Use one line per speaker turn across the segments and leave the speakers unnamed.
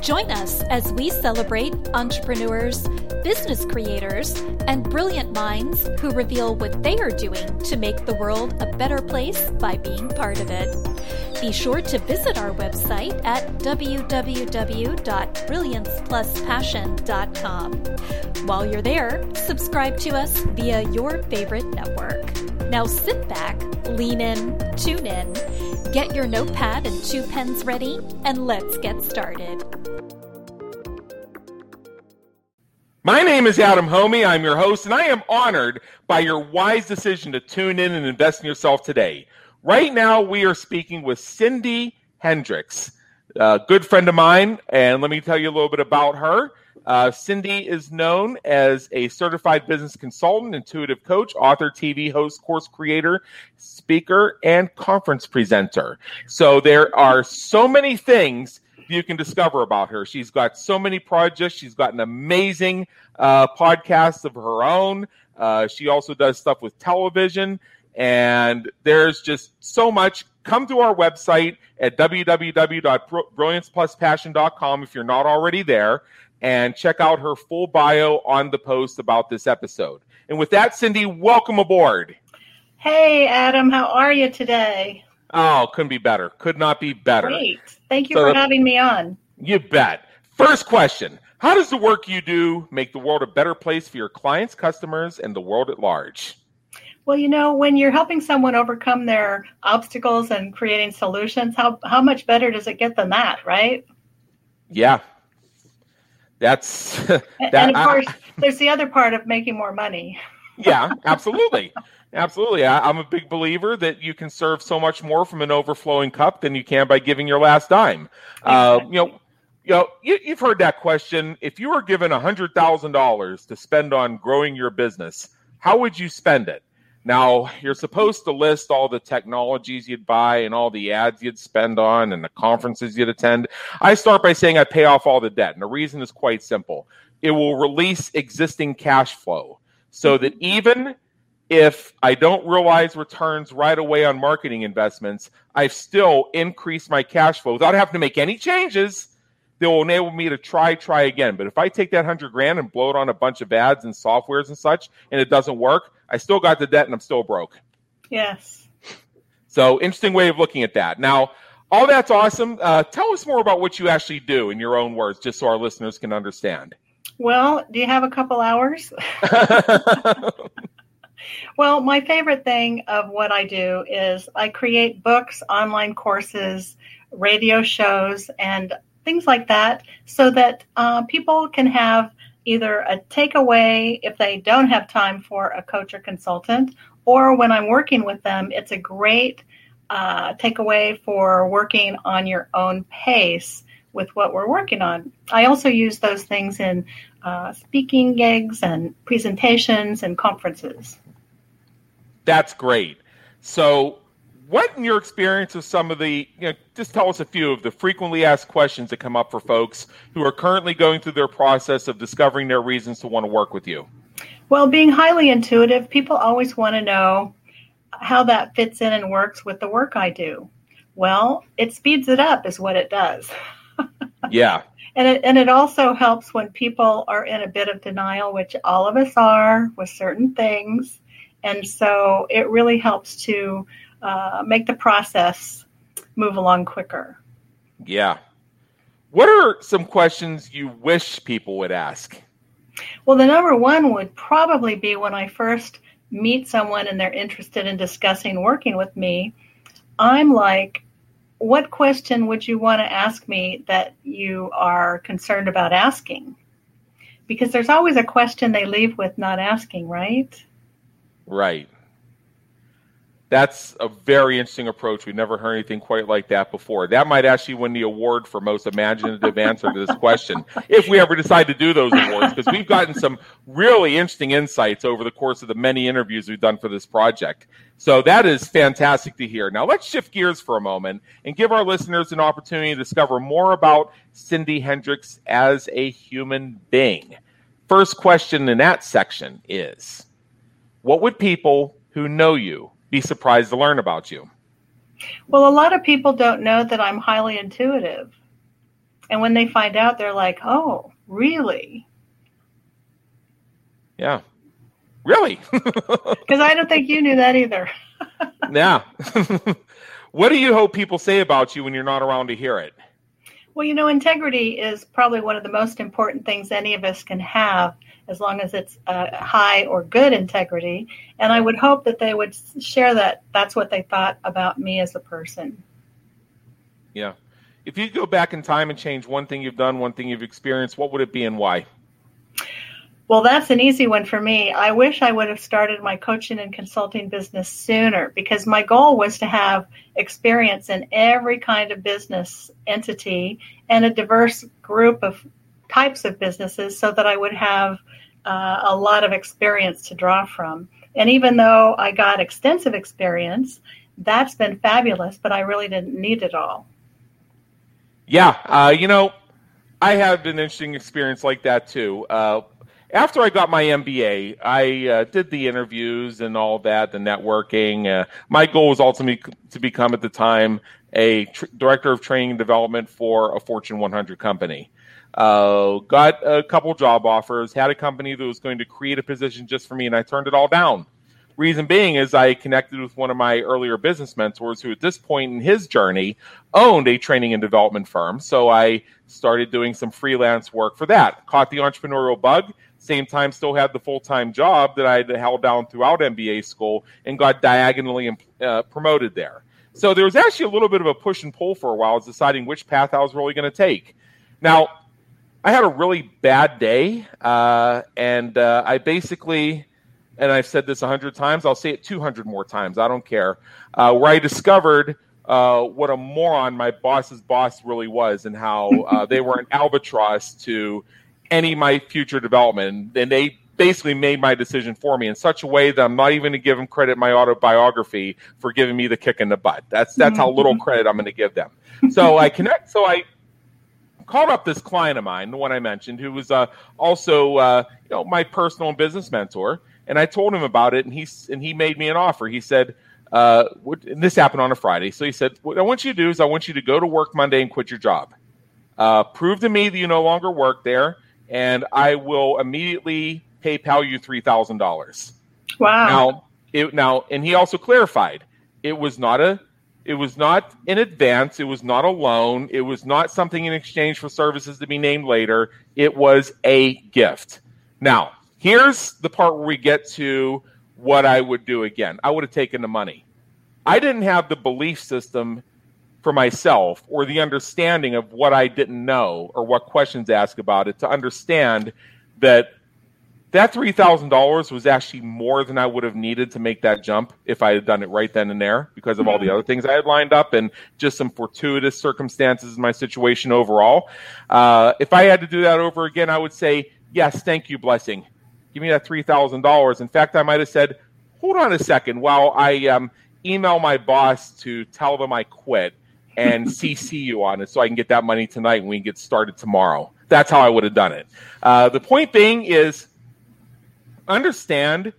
Join us as we celebrate entrepreneurs, business creators, and brilliant minds who reveal what they are doing to make the world a better place by being part of it. Be sure to visit our website at www.brilliancepluspassion.com. While you're there, subscribe to us via your favorite network. Now sit back, lean in, tune in, get your notepad and two pens ready, and let's get started.
My name is Adam Hommey. I'm your host, and I am honored by your wise decision to tune in and invest in yourself today. Right now, we are speaking with Syndee Hendricks, a good friend of mine, and let me tell you a little bit about her. Uh, Syndee is known as a certified business consultant, intuitive coach, author, TV host, course creator, speaker, and conference presenter. So there are so many things you can discover about her. She's got so many projects. She's got an amazing uh, podcast of her own. Uh, she also does stuff with television, and there's just so much. Come to our website at www.brilliancepluspassion.com if you're not already there, and check out her full bio on the post about this episode. And with that, Syndee, welcome aboard.
Hey, Adam, how are you today?
Oh, couldn't be better. Could not be better.
Great. Thank you so, for having me on.
You bet. First question How does the work you do make the world a better place for your clients, customers, and the world at large?
Well, you know, when you're helping someone overcome their obstacles and creating solutions, how, how much better does it get than that, right?
Yeah. That's
that, and of course, I, there's the other part of making more money.
yeah, absolutely. Absolutely. I, am a big believer that you can serve so much more from an overflowing cup than you can by giving your last dime. Uh, you know, you know, you, have heard that question. If you were given $100,000 to spend on growing your business, how would you spend it? Now, you're supposed to list all the technologies you'd buy and all the ads you'd spend on and the conferences you'd attend. I start by saying I pay off all the debt. And the reason is quite simple it will release existing cash flow so that even if I don't realize returns right away on marketing investments, I've still increased my cash flow without having to make any changes that will enable me to try, try again. But if I take that hundred grand and blow it on a bunch of ads and softwares and such, and it doesn't work, I still got the debt and I'm still broke.
Yes.
So interesting way of looking at that. Now, all that's awesome. Uh, tell us more about what you actually do in your own words, just so our listeners can understand.
Well, do you have a couple hours? Well, my favorite thing of what I do is I create books, online courses, radio shows, and things like that so that uh, people can have either a takeaway if they don't have time for a coach or consultant, or when I'm working with them, it's a great uh, takeaway for working on your own pace with what we're working on. I also use those things in uh, speaking gigs and presentations and conferences.
That's great. So, what in your experience of some of the, you know, just tell us a few of the frequently asked questions that come up for folks who are currently going through their process of discovering their reasons to want to work with you?
Well, being highly intuitive, people always want to know how that fits in and works with the work I do. Well, it speeds it up, is what it does.
yeah.
And it, and it also helps when people are in a bit of denial, which all of us are with certain things. And so it really helps to uh, make the process move along quicker.
Yeah. What are some questions you wish people would ask?
Well, the number one would probably be when I first meet someone and they're interested in discussing working with me. I'm like, what question would you want to ask me that you are concerned about asking? Because there's always a question they leave with not asking, right?
Right. That's a very interesting approach. We've never heard anything quite like that before. That might actually win the award for most imaginative answer to this question, if we ever decide to do those awards, because we've gotten some really interesting insights over the course of the many interviews we've done for this project. So that is fantastic to hear. Now let's shift gears for a moment and give our listeners an opportunity to discover more about Syndee Hendricks as a human being. First question in that section is What would people who know you be surprised to learn about you?
Well, a lot of people don't know that I'm highly intuitive. And when they find out, they're like, oh, really?
Yeah. Really?
Because I don't think you knew that either.
yeah. what do you hope people say about you when you're not around to hear it?
Well, you know, integrity is probably one of the most important things any of us can have as long as it's uh, high or good integrity. And I would hope that they would share that that's what they thought about me as a person.
Yeah. If you go back in time and change one thing you've done, one thing you've experienced, what would it be and why?
Well, that's an easy one for me. I wish I would have started my coaching and consulting business sooner because my goal was to have experience in every kind of business entity and a diverse group of types of businesses so that I would have uh, a lot of experience to draw from. And even though I got extensive experience, that's been fabulous, but I really didn't need it all.
Yeah, uh, you know, I had an interesting experience like that too. Uh, after I got my MBA, I uh, did the interviews and all that, the networking. Uh, my goal was ultimately to become, at the time, a tr- director of training and development for a Fortune 100 company. Uh, got a couple job offers, had a company that was going to create a position just for me, and I turned it all down. Reason being is I connected with one of my earlier business mentors who, at this point in his journey, owned a training and development firm. So I started doing some freelance work for that. Caught the entrepreneurial bug. Same time, still had the full time job that I had held down throughout MBA school and got diagonally uh, promoted there. So there was actually a little bit of a push and pull for a while, deciding which path I was really going to take. Now, I had a really bad day, uh, and uh, I basically, and I've said this a hundred times, I'll say it two hundred more times. I don't care. Uh, where I discovered uh, what a moron my boss's boss really was, and how uh, they were an albatross to any my future development, and they basically made my decision for me in such a way that I'm not even going to give them credit my autobiography for giving me the kick in the butt. That's that's how little mm-hmm. credit I'm going to give them. So I connect. So I called up this client of mine, the one I mentioned, who was uh, also uh, you know my personal and business mentor, and I told him about it, and he and he made me an offer. He said, uh, what, and this happened on a Friday, so he said, "What I want you to do is I want you to go to work Monday and quit your job. Uh, prove to me that you no longer work there, and I will immediately PayPal you three thousand dollars."
Wow.
Now, it, now, and he also clarified it was not a it was not in advance. It was not a loan. It was not something in exchange for services to be named later. It was a gift. Now, here's the part where we get to what I would do again. I would have taken the money. I didn't have the belief system for myself or the understanding of what I didn't know or what questions to ask about it to understand that that three thousand dollars was actually more than I would have needed to make that jump if I had done it right then and there because of all the mm-hmm. other things I had lined up and just some fortuitous circumstances in my situation overall. Uh, if I had to do that over again, I would say yes, thank you, blessing. Give me that three thousand dollars. In fact, I might have said, hold on a second, while I um, email my boss to tell them I quit and CC you on it so I can get that money tonight and we can get started tomorrow. That's how I would have done it. Uh, the point being is understand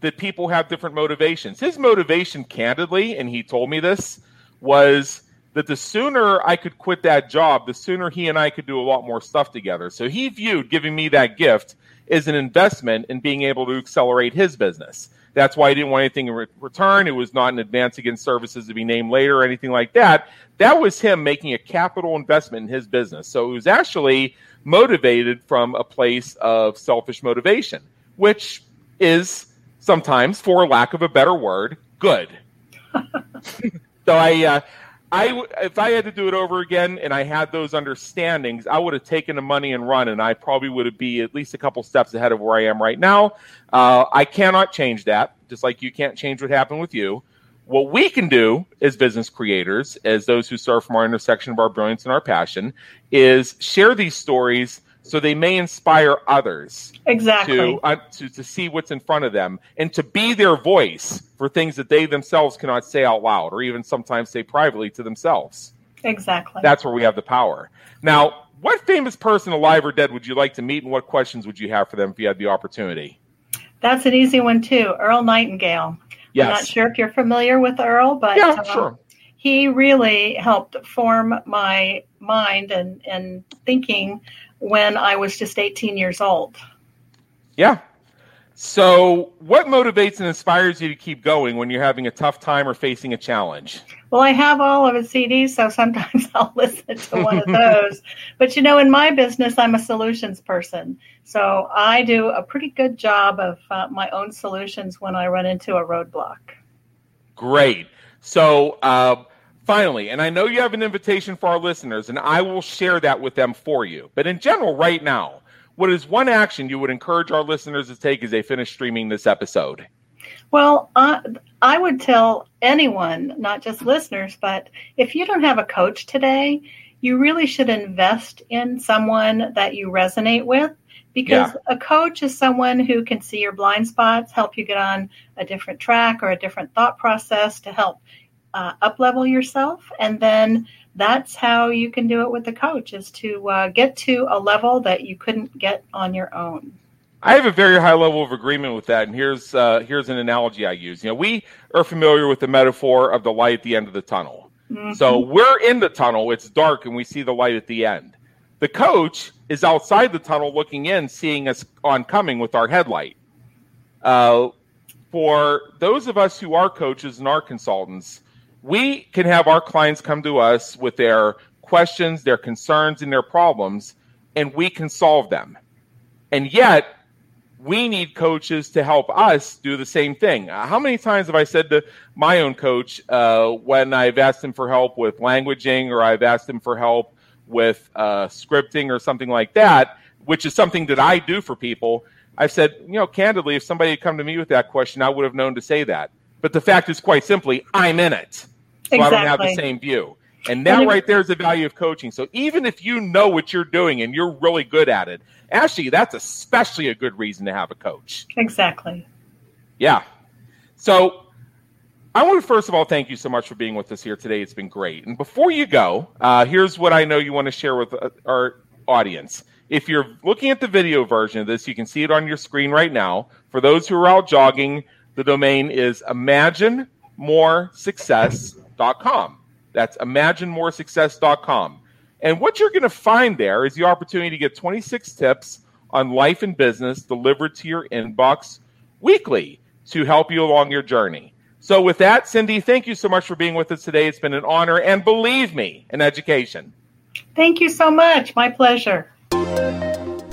that people have different motivations. His motivation, candidly, and he told me this, was that the sooner I could quit that job, the sooner he and I could do a lot more stuff together. So he viewed giving me that gift as an investment in being able to accelerate his business. That's why he didn't want anything in re- return. It was not an advance against services to be named later or anything like that. That was him making a capital investment in his business. So it was actually motivated from a place of selfish motivation which is sometimes, for lack of a better word, good. So I, uh, I, if I had to do it over again and I had those understandings, I would have taken the money and run, and I probably would have be at least a couple steps ahead of where I am right now. Uh, I cannot change that, just like you can't change what happened with you. What we can do as business creators, as those who serve from our intersection of our brilliance and our passion, is share these stories so they may inspire others
exactly
to, uh, to to see what's in front of them and to be their voice for things that they themselves cannot say out loud or even sometimes say privately to themselves.
Exactly.
That's where we have the power. Now, what famous person, alive or dead, would you like to meet, and what questions would you have for them if you had the opportunity?
That's an easy one too. Earl Nightingale.
Yes.
I'm not sure if you're familiar with Earl, but
yeah,
um,
sure.
he really helped form my mind and, and thinking when I was just 18 years old.
Yeah. So, what motivates and inspires you to keep going when you're having a tough time or facing a challenge?
Well, I have all of his CDs, so sometimes I'll listen to one of those. but you know, in my business, I'm a solutions person. So I do a pretty good job of uh, my own solutions when I run into a roadblock.
Great. So, uh, finally, and I know you have an invitation for our listeners, and I will share that with them for you. But in general, right now, what is one action you would encourage our listeners to take as they finish streaming this episode?
Well, uh, I would tell anyone, not just listeners, but if you don't have a coach today, you really should invest in someone that you resonate with because yeah. a coach is someone who can see your blind spots, help you get on a different track or a different thought process to help uh, up level yourself. And then that's how you can do it with the coach is to uh, get to a level that you couldn't get on your own.
I have a very high level of agreement with that, and here's uh, here's an analogy I use. You know, we are familiar with the metaphor of the light at the end of the tunnel. Mm-hmm. So we're in the tunnel; it's dark, and we see the light at the end. The coach is outside the tunnel, looking in, seeing us oncoming with our headlight. Uh, for those of us who are coaches and are consultants, we can have our clients come to us with their questions, their concerns, and their problems, and we can solve them. And yet, we need coaches to help us do the same thing. How many times have I said to my own coach uh, when I've asked him for help with languaging or I've asked him for help with uh, scripting or something like that, which is something that I do for people? I've said, you know, candidly, if somebody had come to me with that question, I would have known to say that. But the fact is, quite simply, I'm in it. So exactly. I don't have the same view. And that right there is the value of coaching. So even if you know what you're doing and you're really good at it, actually, that's especially a good reason to have a coach.
Exactly.
Yeah. So I want to first of all thank you so much for being with us here today. It's been great. And before you go, uh, here's what I know you want to share with uh, our audience. If you're looking at the video version of this, you can see it on your screen right now. For those who are out jogging, the domain is imaginemoresuccess.com. That's imaginemoresuccess.com. And what you're going to find there is the opportunity to get 26 tips on life and business delivered to your inbox weekly to help you along your journey. So, with that, Syndee, thank you so much for being with us today. It's been an honor and believe me, an education.
Thank you so much. My pleasure.